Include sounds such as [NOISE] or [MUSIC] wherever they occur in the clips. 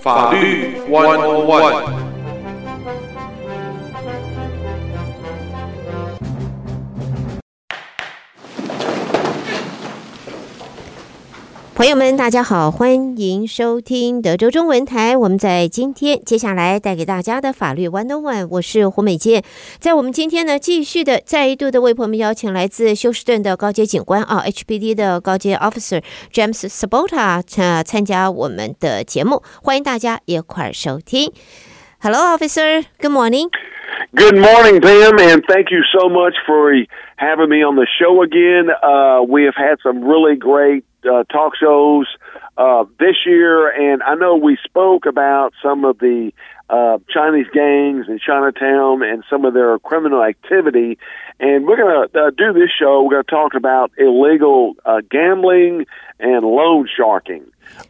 法律 One One。朋友们，大家好，欢迎收听德州中文台。我们在今天接下来带给大家的法律 One-on-One，我是胡美健。在我们今天呢，继续的再一度的为朋友们邀请来自休斯顿的高阶警官啊，HPD 的高阶 Officer James Sabota 参参加我们的节目，欢迎大家一块儿收听。Hello, Officer. Good morning. Good morning, Pam, and thank you so much for having me on the show again. Uh, we have had some really great uh, talk shows uh, this year, and I know we spoke about some of the uh, Chinese gangs in Chinatown and some of their criminal activity. And we're going to uh, do this show. We're going to talk about illegal uh, gambling and loan sharking,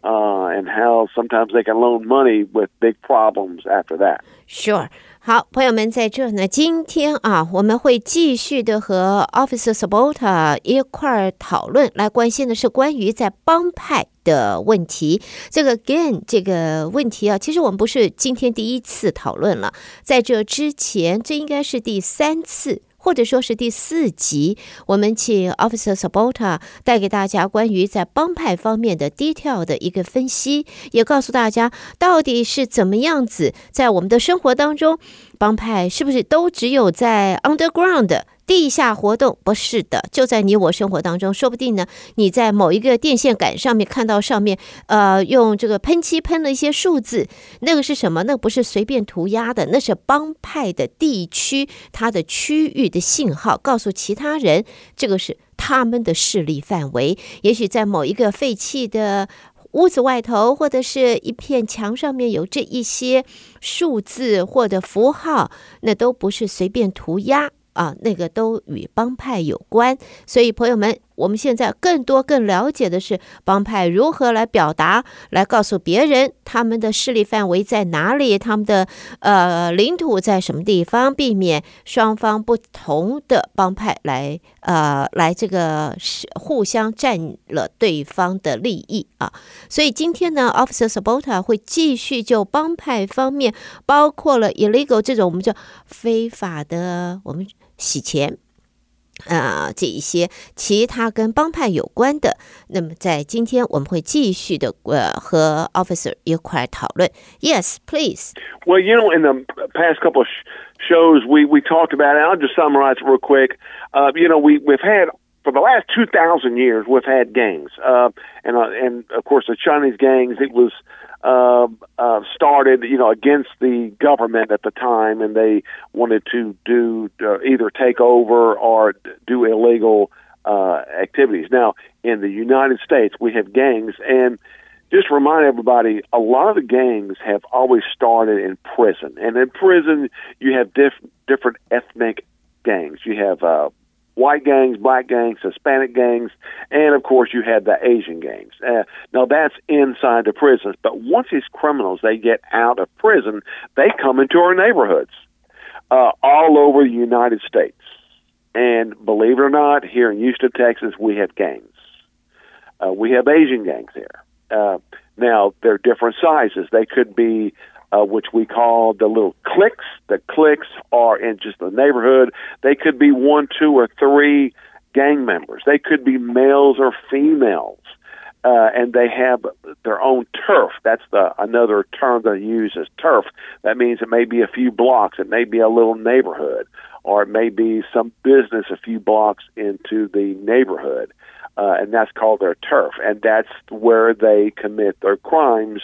uh, and how sometimes they can loan money with big problems after that. Sure. 好，朋友们，在这呢，今天啊，我们会继续的和 Officer Sabota 一块儿讨论，来关心的是关于在帮派的问题。这个 gain 这个问题啊，其实我们不是今天第一次讨论了，在这之前，这应该是第三次。或者说是第四集，我们请 Officer Sabota 带给大家关于在帮派方面的 detail 的一个分析，也告诉大家到底是怎么样子在我们的生活当中，帮派是不是都只有在 underground？地下活动不是的，就在你我生活当中，说不定呢，你在某一个电线杆上面看到上面，呃，用这个喷漆喷了一些数字，那个是什么？那个不是随便涂鸦的，那是帮派的地区它的区域的信号，告诉其他人这个是他们的势力范围。也许在某一个废弃的屋子外头，或者是一片墙上面有这一些数字或者符号，那都不是随便涂鸦。啊，那个都与帮派有关，所以朋友们，我们现在更多更了解的是帮派如何来表达，来告诉别人他们的势力范围在哪里，他们的呃领土在什么地方，避免双方不同的帮派来呃来这个是互相占了对方的利益啊。所以今天呢，Officer Sabota 会继续就帮派方面，包括了 illegal 这种我们叫非法的我们。洗钱，啊、呃，这一些其他跟帮派有关的，那么在今天我们会继续的呃和 officer 一块讨论。Yes, please. Well, you know, in the past couple of shows, we we talked about it. I'll just summarize it real quick. Uh, you know, we we've had for the last two thousand years, we've had gangs, uh, and uh, and of course the Chinese gangs. It was uh, uh, started, you know, against the government at the time, and they wanted to do uh, either take over or do illegal uh, activities. Now, in the United States, we have gangs, and just remind everybody, a lot of the gangs have always started in prison, and in prison you have diff- different ethnic gangs. You have uh, white gangs, black gangs, Hispanic gangs, and of course you had the Asian gangs. Uh, now that's inside the prisons, but once these criminals they get out of prison, they come into our neighborhoods uh, all over the United States. And believe it or not, here in Houston, Texas, we have gangs. Uh, we have Asian gangs here. Uh, now they're different sizes. They could be uh, which we call the little cliques. The cliques are in just the neighborhood. They could be one, two, or three gang members. They could be males or females. Uh, and they have their own turf. That's the another term they use is turf. That means it may be a few blocks, it may be a little neighborhood, or it may be some business a few blocks into the neighborhood uh, and that's called their turf, and that's where they commit their crimes.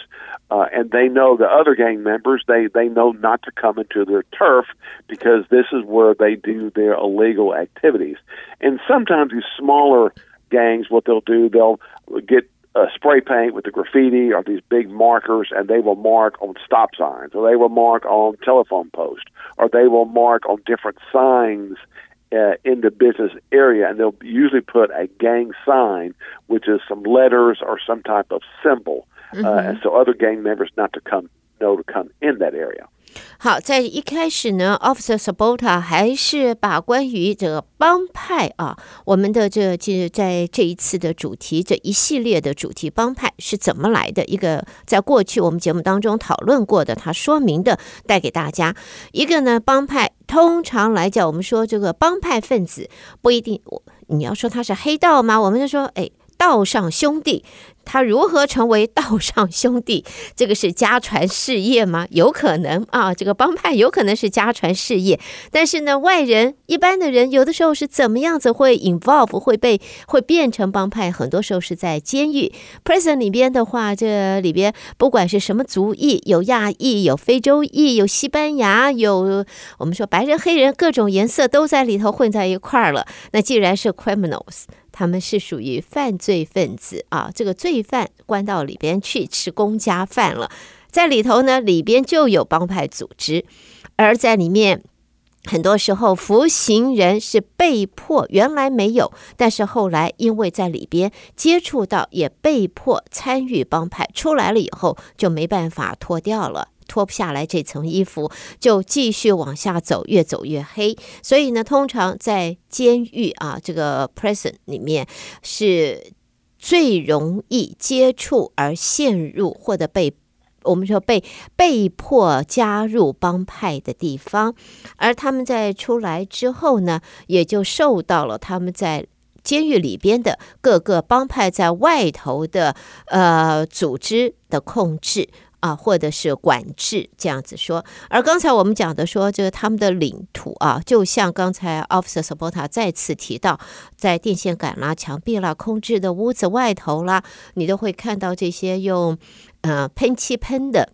Uh, and they know the other gang members; they they know not to come into their turf because this is where they do their illegal activities. And sometimes these smaller gangs, what they'll do, they'll get uh, spray paint with the graffiti or these big markers, and they will mark on stop signs, or they will mark on telephone posts, or they will mark on different signs uh, in the business area, and they'll usually put a gang sign, which is some letters or some type of symbol, uh, mm-hmm. uh, and so other gang members not to come know to come in that area. 好，在一开始呢，Officer Sabota 还是把关于这个帮派啊，我们的这这在这一次的主题这一系列的主题帮派是怎么来的一个，在过去我们节目当中讨论过的，他说明的带给大家一个呢，帮派通常来讲，我们说这个帮派分子不一定我，你要说他是黑道吗？我们就说，哎，道上兄弟。他如何成为道上兄弟？[LAUGHS] 这个是家传事业吗？有可能啊，这个帮派有可能是家传事业。但是呢，外人一般的人有的时候是怎么样子会 involve 会被会变成帮派？很多时候是在监狱 prison 里边的话，这里边不管是什么族裔，有亚裔，有非洲裔，有西班牙，有我们说白人、黑人，各种颜色都在里头混在一块儿了。那既然是 criminals。他们是属于犯罪分子啊，这个罪犯关到里边去吃公家饭了，在里头呢，里边就有帮派组织，而在里面，很多时候服刑人是被迫，原来没有，但是后来因为在里边接触到，也被迫参与帮派，出来了以后就没办法脱掉了。脱不下来这层衣服，就继续往下走，越走越黑。所以呢，通常在监狱啊，这个 prison 里面是最容易接触而陷入，或者被我们说被被迫加入帮派的地方。而他们在出来之后呢，也就受到了他们在监狱里边的各个帮派在外头的呃组织的控制。啊，或者是管制这样子说，而刚才我们讲的说，就是他们的领土啊，就像刚才 Officer Sabota 再次提到，在电线杆啦、墙壁啦、空置的屋子外头啦，你都会看到这些用呃喷漆喷的。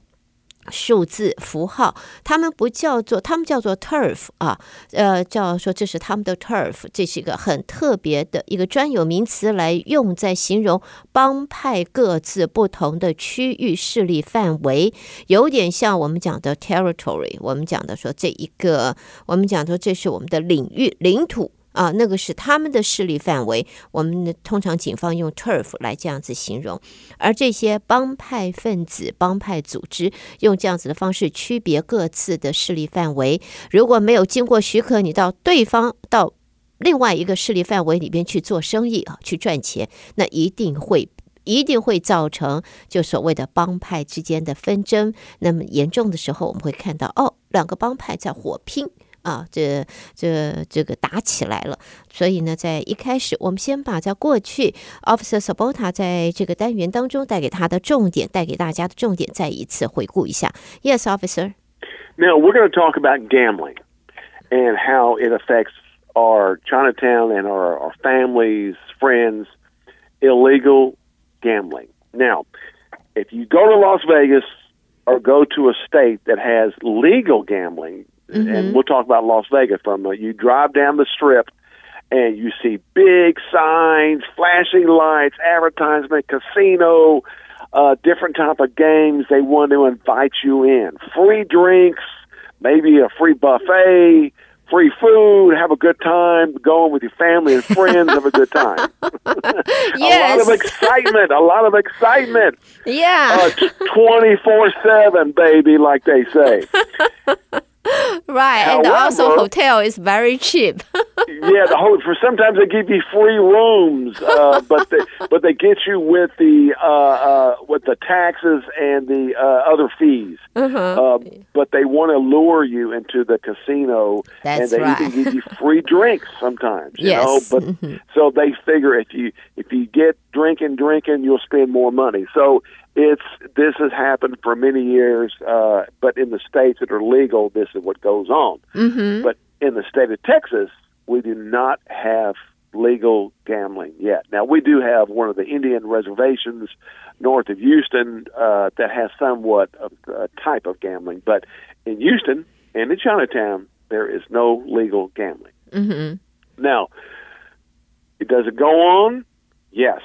数字符号，他们不叫做，他们叫做 turf 啊，呃，叫说这是他们的 turf，这是一个很特别的一个专有名词，来用在形容帮派各自不同的区域势力范围，有点像我们讲的 territory，我们讲的说这一个，我们讲说这是我们的领域领土。啊，那个是他们的势力范围。我们通常警方用 turf 来这样子形容，而这些帮派分子、帮派组织用这样子的方式区别各自的势力范围。如果没有经过许可，你到对方到另外一个势力范围里边去做生意啊，去赚钱，那一定会一定会造成就所谓的帮派之间的纷争。那么严重的时候，我们会看到哦，两个帮派在火拼。啊，这这这个打起来了，所以呢，在一开始，我们先把在过去 Officer Sabota 在这个单元当中带给他的重点，带给大家的重点，再一次回顾一下。Yes, Officer. Now we're going to talk about gambling and how it affects our Chinatown and our, our families, friends, illegal gambling. Now, if you go to Las Vegas or go to a state that has legal gambling, Mm-hmm. And we'll talk about Las Vegas for a moment. You drive down the strip and you see big signs, flashing lights, advertisement, casino, uh, different type of games. They want to invite you in. Free drinks, maybe a free buffet, free food, have a good time, going with your family and friends, have a good time. yes. [LAUGHS] [LAUGHS] a lot of excitement, a lot of excitement. Yeah. Uh, 24 7, baby, like they say. [LAUGHS] Right, and also hotel is very cheap. [LAUGHS] yeah, the whole for sometimes they give you free rooms, uh, [LAUGHS] but they, but they get you with the uh, uh, with the taxes and the uh, other fees. Uh-huh. Uh, but they want to lure you into the casino, That's and they right. even give you free drinks sometimes. You yes. know, but mm-hmm. so they figure if you if you get drinking, drinking, you'll spend more money. So it's this has happened for many years, uh, but in the states that are legal, this is what goes on. Mm-hmm. But in the state of Texas, we do not have legal gambling yet. Now we do have one of the Indian reservations north of Houston uh, that has somewhat of a type of gambling, but in Houston and in Chinatown, there is no legal gambling. Mm-hmm. Now, does it go on? Yes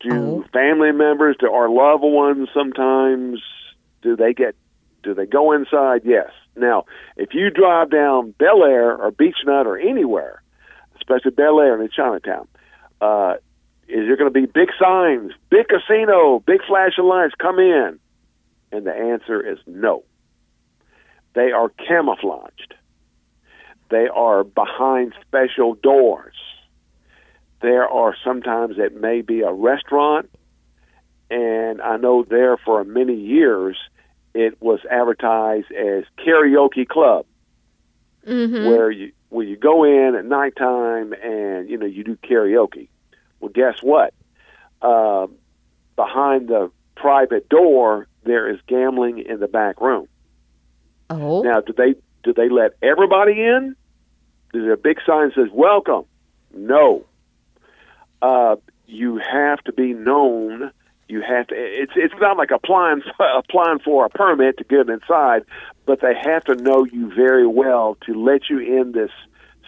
do oh. family members, do our loved ones sometimes, do they get, do they go inside? Yes. Now, if you drive down Bel Air or Beach Nut or anywhere, especially Bel Air in Chinatown, uh, is there going to be big signs, big casino, big flashing lights, come in? And the answer is no. They are camouflaged. They are behind special doors. There are sometimes it may be a restaurant, and I know there for many years it was advertised as karaoke club, mm-hmm. where you where you go in at nighttime and you know you do karaoke. Well, guess what? Uh, behind the private door, there is gambling in the back room. Oh, Now, do they do they let everybody in? Is there a big sign that says "Welcome"? No. Uh, you have to be known. You have to. It's it's not like applying [LAUGHS] applying for a permit to get inside, but they have to know you very well to let you in this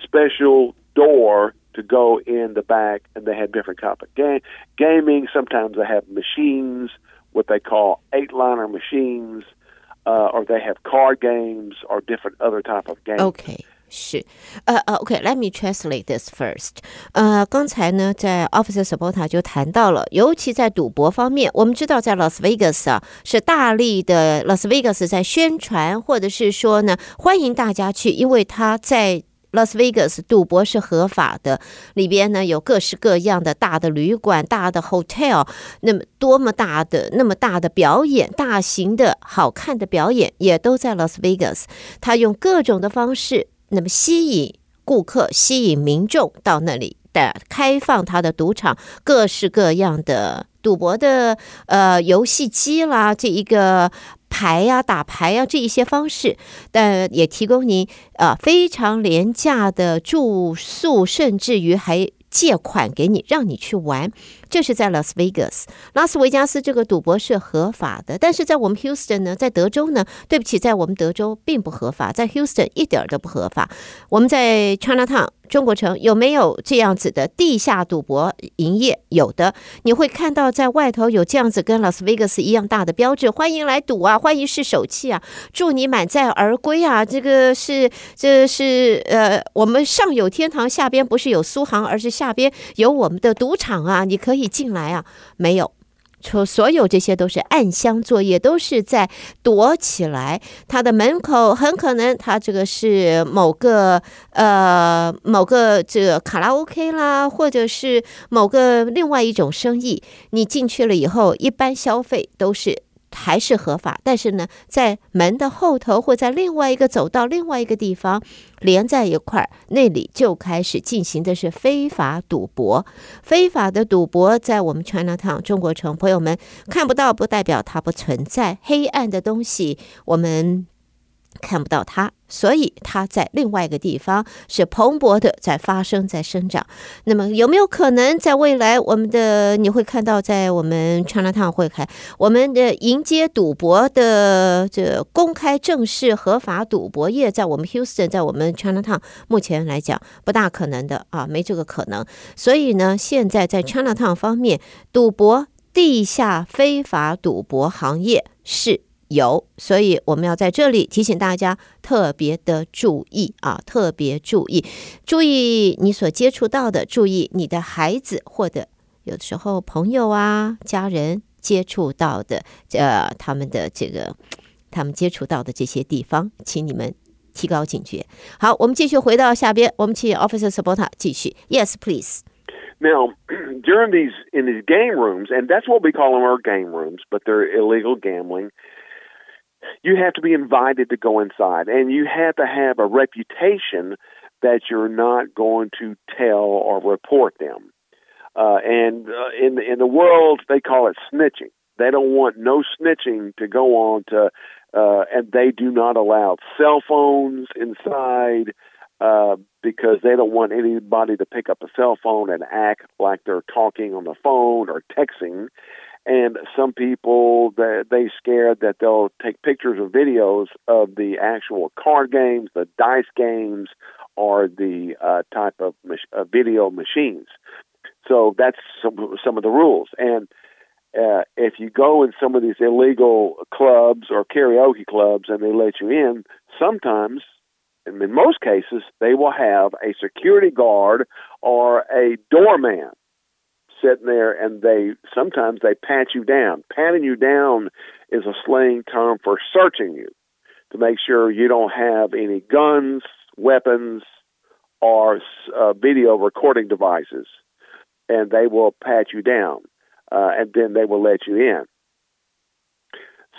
special door to go in the back. And they have different type of game gaming. Sometimes they have machines, what they call eight liner machines, uh, or they have card games or different other type of games. OK，是，呃呃，OK，let、me translate this first。呃，刚才呢，在 Officer Sabota 就谈到了，尤其在赌博方面，我们知道在 Las Vegas 啊，是大力的 Las Vegas 在宣传，或者是说呢，欢迎大家去，因为他在 Las Vegas 赌博是合法的，里边呢有各式各样的大的旅馆、大的 hotel，那么多么大的、那么大的表演、大型的好看的表演，也都在 Las Vegas。他用各种的方式，那么吸引顾客、吸引民众到那里的开放他的赌场，各式各样的赌博的呃游戏机啦，这一个。牌呀、打牌呀、这一些方式，但也提供您啊非常廉价的住宿，甚至于还借款给你，让你去玩。这是在拉斯维加斯，拉斯维加斯这个赌博是合法的，但是在我们 Houston 呢，在德州呢，对不起，在我们德州并不合法，在 Houston 一点都不合法。我们在 Chinatown 中国城有没有这样子的地下赌博营业？有的，你会看到在外头有这样子跟拉斯维加斯一样大的标志，欢迎来赌啊，欢迎试手气啊，祝你满载而归啊。这个是，这是呃，我们上有天堂，下边不是有苏杭，而是下边有我们的赌场啊，你可以。进来啊，没有，所所有这些都是暗箱作业，都是在躲起来。他的门口很可能，他这个是某个呃某个这个卡拉 OK 啦，或者是某个另外一种生意。你进去了以后，一般消费都是。还是合法，但是呢，在门的后头或在另外一个走道、另外一个地方连在一块儿，那里就开始进行的是非法赌博。非法的赌博在我们 Chinatown 中国城，朋友们看不到，不代表它不存在。黑暗的东西，我们看不到它。所以它在另外一个地方是蓬勃的在发生，在生长。那么有没有可能在未来，我们的你会看到，在我们 Chinatown 会开我们的迎接赌博的这公开正式合法赌博业，在我们 Houston，在我们 Chinatown 目前来讲不大可能的啊，没这个可能。所以呢，现在在 Chinatown 方面，赌博地下非法赌博行业是。有，所以我们要在这里提醒大家特别的注意啊，特别注意，注意你所接触到的，注意你的孩子或者有的时候朋友啊、家人接触到的，呃，他们的这个他们接触到的这些地方，请你们提高警觉。好，我们继续回到下边，我们请 Officer Sabota 继续。Yes, please. Now, [CLEARS THROAT] during these in these game rooms, and that's what we call them our game rooms, but they're illegal gambling. you have to be invited to go inside, and you have to have a reputation that you're not going to tell or report them. Uh, and uh, in in the world, they call it snitching. They don't want no snitching to go on to, uh, and they do not allow cell phones inside uh, because they don't want anybody to pick up a cell phone and act like they're talking on the phone or texting and some people that they scared that they'll take pictures or videos of the actual card games, the dice games, or the uh, type of mach- uh, video machines. So that's some some of the rules. And uh, if you go in some of these illegal clubs or karaoke clubs and they let you in, sometimes, and in most cases, they will have a security guard or a doorman sitting there and they sometimes they pat you down. Patting you down is a slang term for searching you to make sure you don't have any guns, weapons, or uh, video recording devices, and they will pat you down, uh, and then they will let you in.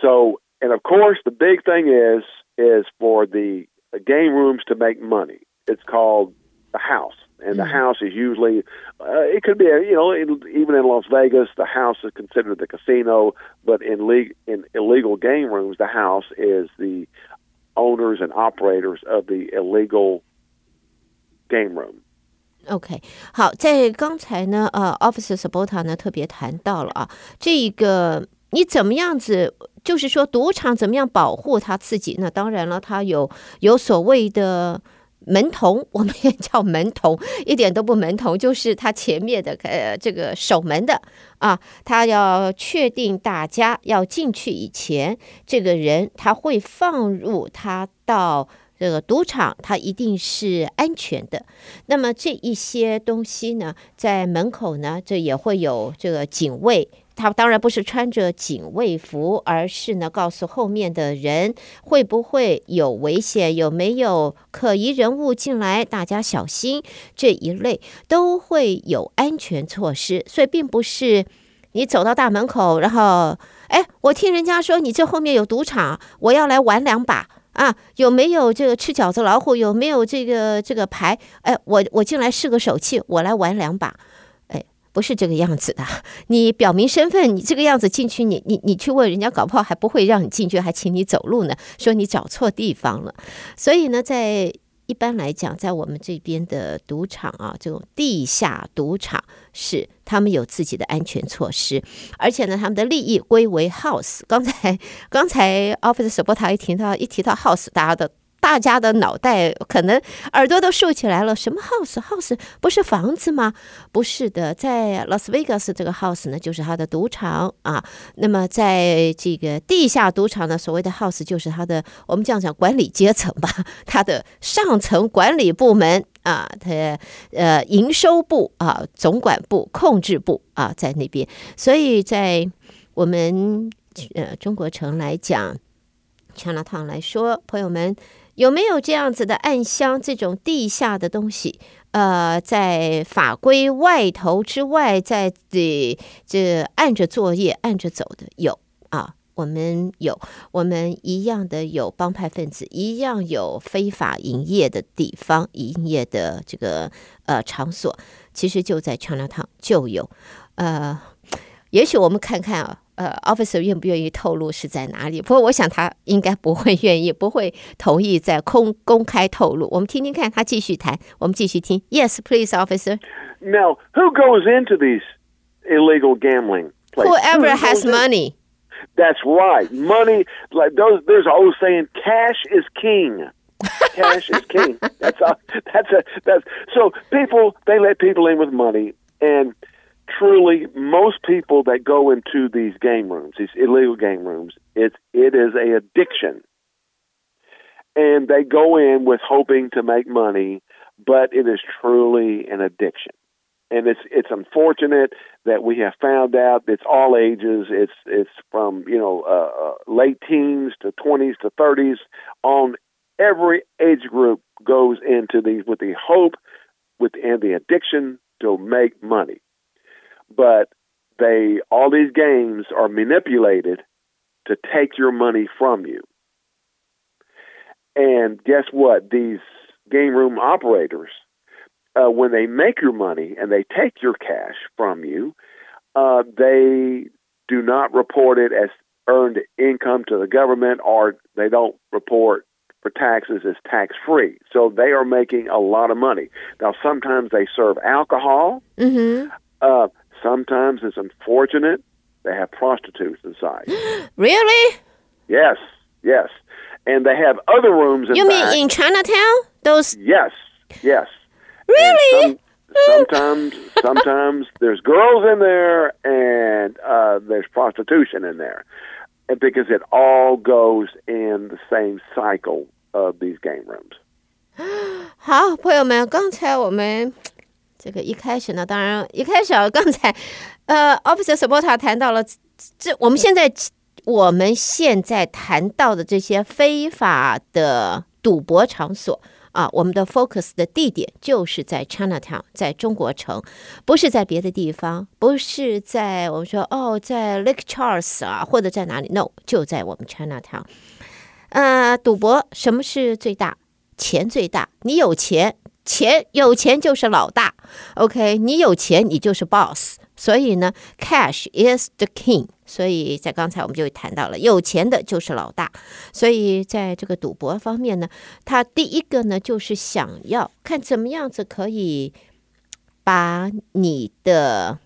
So, and of course, the big thing is is for the game rooms to make money. It's called the house, and the house is usually uh, it could be you know in, even in Las Vegas, the house is considered the casino, but in le- in illegal game rooms, the house is the owners and operators of the illegal game room. OK，好，在刚才呢，呃，Officer Sabota 呢特别谈到了啊，这个你怎么样子，就是说赌场怎么样保护他自己？那当然了，他有有所谓的 门童，我们也叫门童，[LAUGHS] 一点都不门童，就是他前面的呃这个守门的啊，他要确定大家要进去以前，这个人他会放入他到。这个赌场他一定是安全的。那么这一些东西呢，在门口呢，这也会有这个警卫。他当然不是穿着警卫服，而是呢，告诉后面的人会不会有危险，有没有可疑人物进来，大家小心。这一类都会有安全措施，所以并不是你走到大门口，然后哎，我听人家说你这后面有赌场，我要来玩两把。啊，有没有这个吃饺子老虎？有没有这个这个牌？哎，我我进来试个手气，我来玩两把。不是这个样子的。你表明身份，你这个样子进去，你你你去问人家，搞不好还不会让你进去，还请你走路呢，说你找错地方了。所以呢，在。一般来讲，在我们这边的赌场啊，这种地下赌场是他们有自己的安全措施，而且呢，他们的利益归为 house。刚才刚才 Officer Sabota 一提到一提到 house，大家都。大家的脑袋可能耳朵都竖起来了。什么 house？house 不是房子吗？不是的，在拉斯维加斯这个 house 呢，就是他的赌场啊。那么在这个地下赌场呢，所谓的 house 就是他的，我们这样讲管理阶层吧，[LAUGHS] 他的上层管理部门啊，他呃营收部啊、总管部、控制部啊在那边。所以在我们呃中国城来讲，Chinatown 来说，朋友们。有没有这样子的暗箱，这种地下的东西？呃，在法规外头之外，在这这按着作业、按着走的有啊，我们有，我们一样的有帮派分子，一样有非法营业的地方、营业的这个呃场所，其实就在长乐汤就有。呃，也许我们看看啊。呃，officer 愿不愿意透露是在哪里？不过我想他应该不会愿意，不会同意在空公开透露。我们听听看他继续谈，我们继续听。Yes, please, officer. Now, who goes into these illegal gambling places? Whoever has money. That's right. Money, like those, there's an old saying, cash is king. Cash is king. [LAUGHS] That's a, that's a, that's, so people, they let people in with money and truly most people that go into these game rooms, these illegal game rooms, it's it is a addiction. And they go in with hoping to make money, but it is truly an addiction. And it's it's unfortunate that we have found out it's all ages. It's it's from you know uh, uh, late teens to twenties to thirties. On every age group goes into these with the hope with and the addiction to make money but they all these games are manipulated to take your money from you. And guess what? These game room operators, uh, when they make your money and they take your cash from you, uh, they do not report it as earned income to the government or they don't report for taxes as tax free. So they are making a lot of money. Now, sometimes they serve alcohol. Mm-hmm. Uh, Sometimes it's unfortunate they have prostitutes inside. [GASPS] really? Yes, yes. And they have other rooms in You mean back. in Chinatown? Those Yes, yes. Really? [LAUGHS] Some, sometimes sometimes there's girls in there and uh, there's prostitution in there. And because it all goes in the same cycle of these game rooms. [GASPS] 好，朋友们，刚才我们 这个一开始呢，当然一开始啊刚才，呃，Officer Supporta 谈到了这，我们现在我们现在谈到的这些非法的赌博场所啊，我们的 focus 的地点就是在 Chinatown，在中国城，不是在别的地方，不是在我们说哦，在 Lake Charles 啊，或者在哪里？No，就在我们 Chinatown。呃，赌博什么是最大？钱最大，你有钱。钱有钱就是老大，OK？你有钱，你就是 boss。所以呢，cash is the king。所以在刚才我们就谈到了，有钱的就是老大。所以在这个赌博方面呢，他第一个呢就是想要看怎么样子可以把你的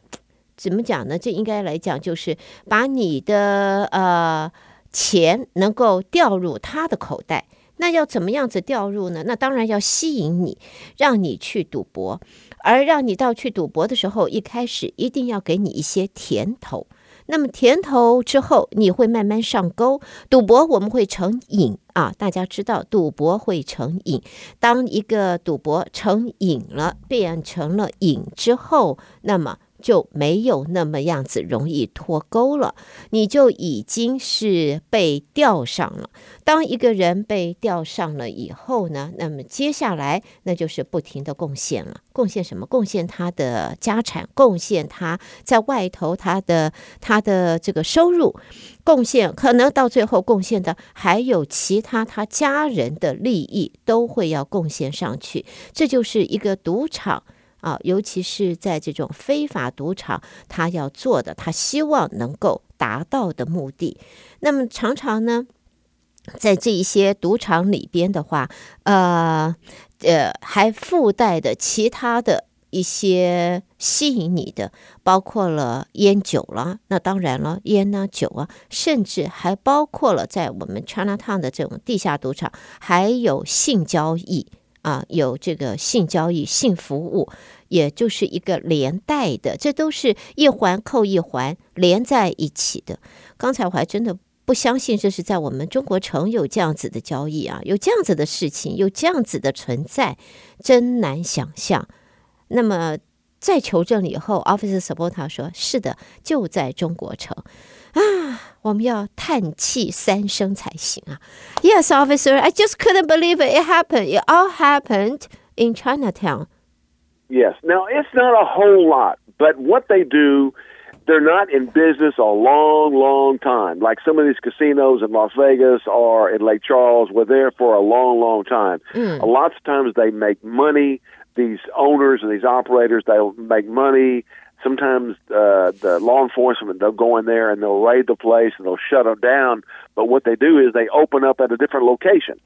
怎么讲呢？这应该来讲就是把你的呃钱能够掉入他的口袋。那要怎么样子掉入呢？那当然要吸引你，让你去赌博，而让你到去赌博的时候，一开始一定要给你一些甜头。那么甜头之后，你会慢慢上钩。赌博我们会成瘾啊，大家知道赌博会成瘾。当一个赌博成瘾了，变成了瘾之后，那么。就没有那么样子容易脱钩了，你就已经是被钓上了。当一个人被钓上了以后呢，那么接下来那就是不停的贡献了。贡献什么？贡献他的家产，贡献他在外头他的他的这个收入，贡献可能到最后贡献的还有其他他家人的利益都会要贡献上去。这就是一个赌场。啊，尤其是在这种非法赌场，他要做的，他希望能够达到的目的。那么常常呢，在这一些赌场里边的话，呃呃，还附带的其他的一些吸引你的，包括了烟酒了。那当然了，烟呢、酒啊，甚至还包括了在我们 Chinatown 的这种地下赌场，还有性交易啊，有这个性交易、性服务。也就是一个连带的，这都是一环扣一环连在一起的。刚才我还真的不相信这是在我们中国城有这样子的交易啊，有这样子的事情，有这样子的存在，真难想象。那么在求证以后，Officer Supporta 说：“是的，就在中国城 啊，[SIGHS] 我们要叹气三声才行啊。” Yes, Officer, I just couldn't believe it. It happened. It all happened in Chinatown. Yes. Now, it's not a whole lot, but what they do, they're not in business a long, long time. Like some of these casinos in Las Vegas or in Lake Charles were there for a long, long time. Mm. A lot of times they make money. These owners and these operators, they'll make money. Sometimes uh, the law enforcement, they'll go in there and they'll raid the place and they'll shut them down. But what they do is they open up at a different location.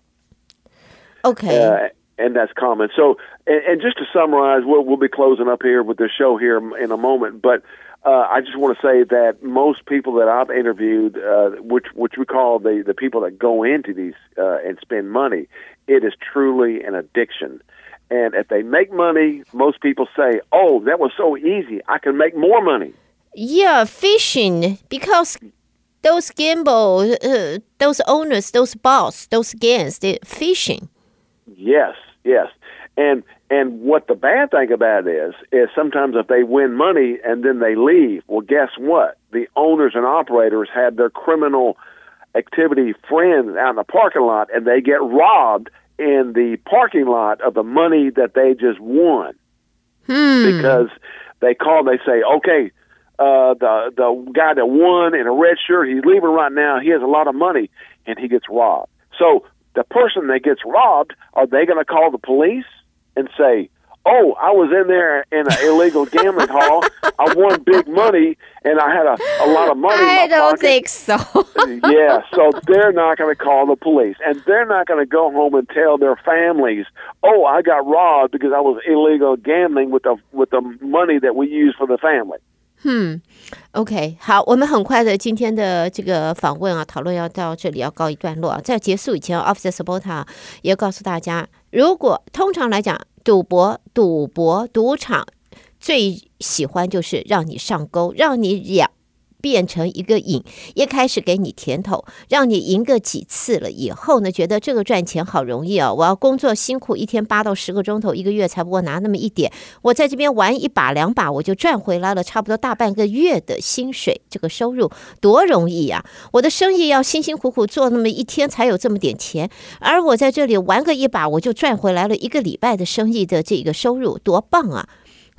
Okay. Uh, and that's common. So, and, and just to summarize, we'll, we'll be closing up here with the show here in a moment, but uh, I just want to say that most people that I've interviewed, uh, which which we call the the people that go into these uh, and spend money, it is truly an addiction. And if they make money, most people say, "Oh, that was so easy. I can make more money." Yeah, fishing because those gamble, uh, those owners, those boss, those gangs, they're fishing. Yes, Yes, and and what the bad thing about it is is sometimes if they win money and then they leave, well, guess what? The owners and operators had their criminal activity friends out in the parking lot, and they get robbed in the parking lot of the money that they just won hmm. because they call. They say, okay. Uh, the the guy that won in a red shirt, he's leaving right now. He has a lot of money, and he gets robbed. So the person that gets robbed, are they going to call the police and say, "Oh, I was in there in an illegal gambling hall. I won big money, and I had a, a lot of money." I don't pocket. think so. [LAUGHS] yeah, so they're not going to call the police, and they're not going to go home and tell their families, "Oh, I got robbed because I was illegal gambling with the with the money that we use for the family." 嗯，OK，好，我们很快的今天的这个访问啊，讨论要到这里要告一段落啊。在结束以前，Officer Sobota 也告诉大家，如果通常来讲， 赌博、赌博、赌场最喜欢就是让你上钩，让你养变成一个瘾，一开始给你甜头，让你赢个几次了以后呢，觉得这个赚钱好容易啊！我要工作辛苦一天八到十个钟头，一个月才不过拿那么一点，我在这边玩一把两把，我就赚回来了，差不多大半个月的薪水，这个收入多容易呀！我的生意要辛辛苦苦做那么一天才有这么点钱，而我在这里玩个一把，我就赚回来了一个礼拜的生意的这个收入，多棒啊！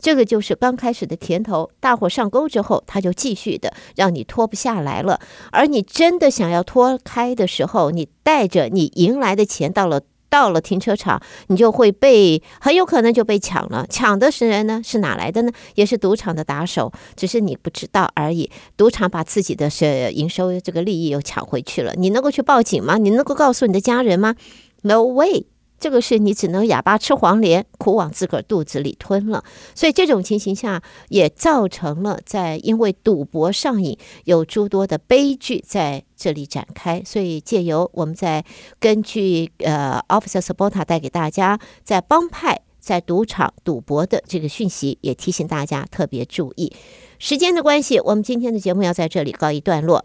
这个就是刚开始的甜头，大伙上钩之后，他就继续的让你脱不下来了。而你真的想要脱开的时候，你带着你赢来的钱到了到了停车场，你就会被很有可能就被抢了。抢的是人呢？是哪来的呢？也是赌场的打手，只是你不知道而已。赌场把自己的是营收这个利益又抢回去了。你能够去报警吗？你能够告诉你的家人吗？No way。这个是你只能哑巴吃黄连，苦往自个儿肚子里吞了。所以这种情形下，也造成了在因为赌博上瘾，有诸多的悲剧在这里展开。所以借由我们在根据呃 Officer Sobota 带给大家在帮派在赌场赌博的这个讯息，也提醒大家特别注意。时间的关系，我们今天的节目要在这里告一段落。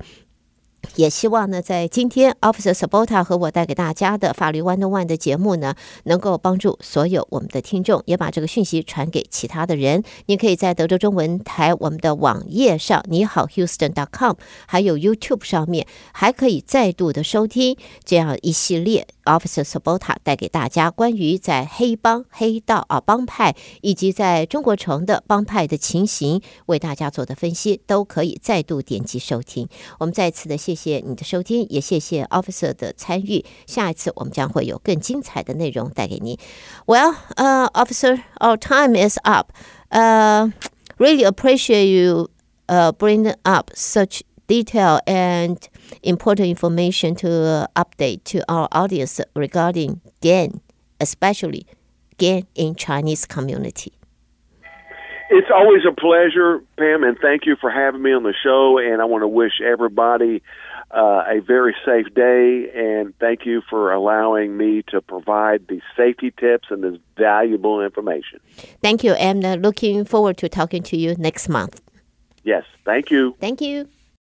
也希望呢，在今天 Officer Sabota 和我带给大家的法律 One on One 的节目呢，能够帮助所有我们的听众，也把这个讯息传给其他的人。你可以在德州中文台我们的网页上，你好 Houston.com，还有 YouTube 上面，还可以再度的收听这样一系列。Officer Sobota 带给大家关于在黑帮、黑道啊帮派，以及在中国城的帮派的情形，为大家做的分析，都可以再度点击收听。我们再次的谢谢你的收听，也谢谢 Officer 的参与。下一次我们将会有更精彩的内容带给你。Well, uh, Officer, our time is up. Uh, really appreciate you uh, bringing up such detail and important information to update to our audience regarding gang, especially gang in Chinese community. It's always a pleasure, Pam, and thank you for having me on the show. And I want to wish everybody uh, a very safe day. And thank you for allowing me to provide these safety tips and this valuable information. Thank you, and uh, looking forward to talking to you next month. Yes, thank you. Thank you.